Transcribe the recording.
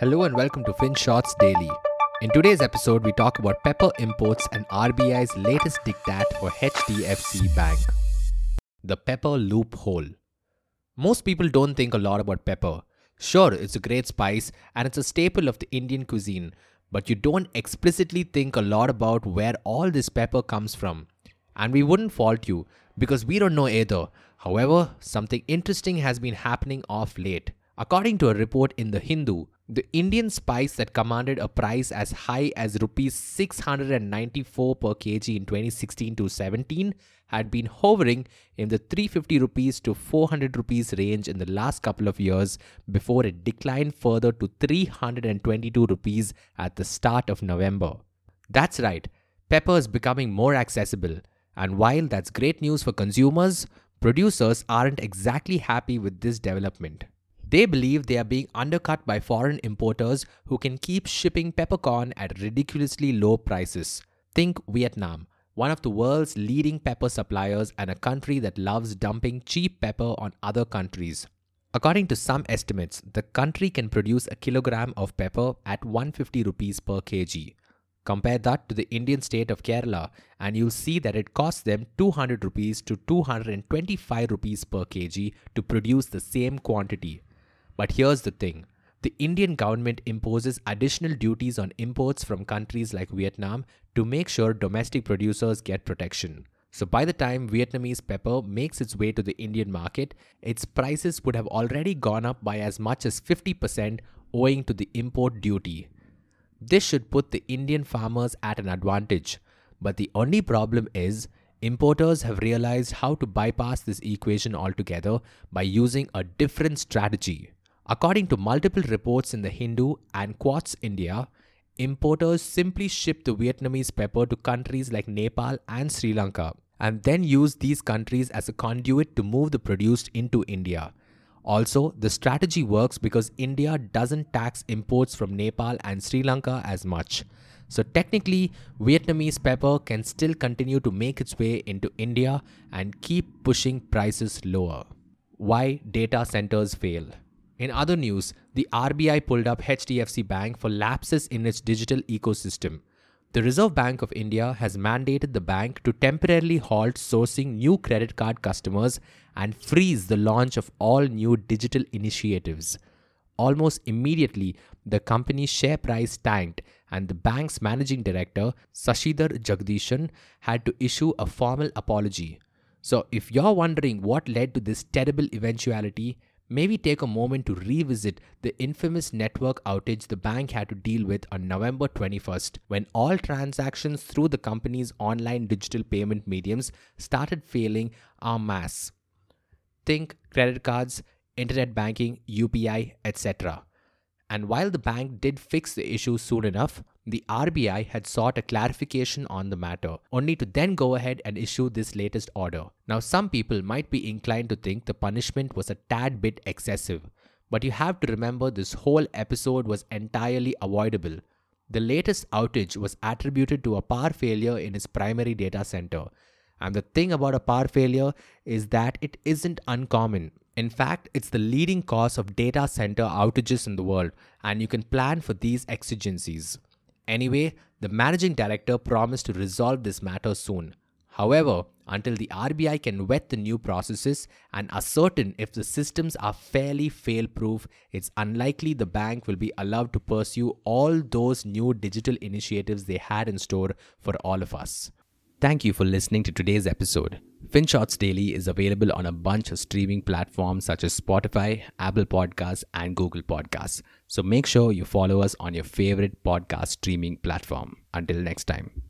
Hello and welcome to FinShots Daily. In today's episode, we talk about pepper imports and RBI's latest diktat for HDFC Bank. The pepper loophole. Most people don't think a lot about pepper. Sure, it's a great spice and it's a staple of the Indian cuisine, but you don't explicitly think a lot about where all this pepper comes from. And we wouldn't fault you because we don't know either. However, something interesting has been happening off late. According to a report in The Hindu, the Indian spice that commanded a price as high as rupees 694 per kg in 2016 to 17 had been hovering in the 350 rupees to 400 rupees range in the last couple of years before it declined further to 322 rupees at the start of November. That's right, pepper is becoming more accessible, and while that's great news for consumers, producers aren't exactly happy with this development. They believe they are being undercut by foreign importers who can keep shipping peppercorn at ridiculously low prices. Think Vietnam, one of the world's leading pepper suppliers and a country that loves dumping cheap pepper on other countries. According to some estimates, the country can produce a kilogram of pepper at 150 rupees per kg. Compare that to the Indian state of Kerala, and you'll see that it costs them 200 rupees to 225 rupees per kg to produce the same quantity. But here's the thing the Indian government imposes additional duties on imports from countries like Vietnam to make sure domestic producers get protection. So by the time Vietnamese pepper makes its way to the Indian market, its prices would have already gone up by as much as 50% owing to the import duty. This should put the Indian farmers at an advantage. But the only problem is importers have realized how to bypass this equation altogether by using a different strategy. According to multiple reports in the Hindu and Quartz India, importers simply ship the Vietnamese pepper to countries like Nepal and Sri Lanka and then use these countries as a conduit to move the produce into India. Also, the strategy works because India doesn't tax imports from Nepal and Sri Lanka as much. So, technically, Vietnamese pepper can still continue to make its way into India and keep pushing prices lower. Why data centers fail. In other news, the RBI pulled up HDFC Bank for lapses in its digital ecosystem. The Reserve Bank of India has mandated the bank to temporarily halt sourcing new credit card customers and freeze the launch of all new digital initiatives. Almost immediately, the company's share price tanked, and the bank's managing director, Sashidhar Jagdishan, had to issue a formal apology. So, if you're wondering what led to this terrible eventuality, maybe take a moment to revisit the infamous network outage the bank had to deal with on November 21st when all transactions through the company's online digital payment mediums started failing en masse. Think credit cards, internet banking, UPI, etc. And while the bank did fix the issue soon enough, the RBI had sought a clarification on the matter, only to then go ahead and issue this latest order. Now, some people might be inclined to think the punishment was a tad bit excessive, but you have to remember this whole episode was entirely avoidable. The latest outage was attributed to a power failure in its primary data center. And the thing about a power failure is that it isn't uncommon. In fact, it's the leading cause of data center outages in the world, and you can plan for these exigencies. Anyway, the managing director promised to resolve this matter soon. However, until the RBI can vet the new processes and ascertain if the systems are fairly fail proof, it's unlikely the bank will be allowed to pursue all those new digital initiatives they had in store for all of us. Thank you for listening to today's episode. FinShots Daily is available on a bunch of streaming platforms such as Spotify, Apple Podcasts, and Google Podcasts. So make sure you follow us on your favorite podcast streaming platform. Until next time.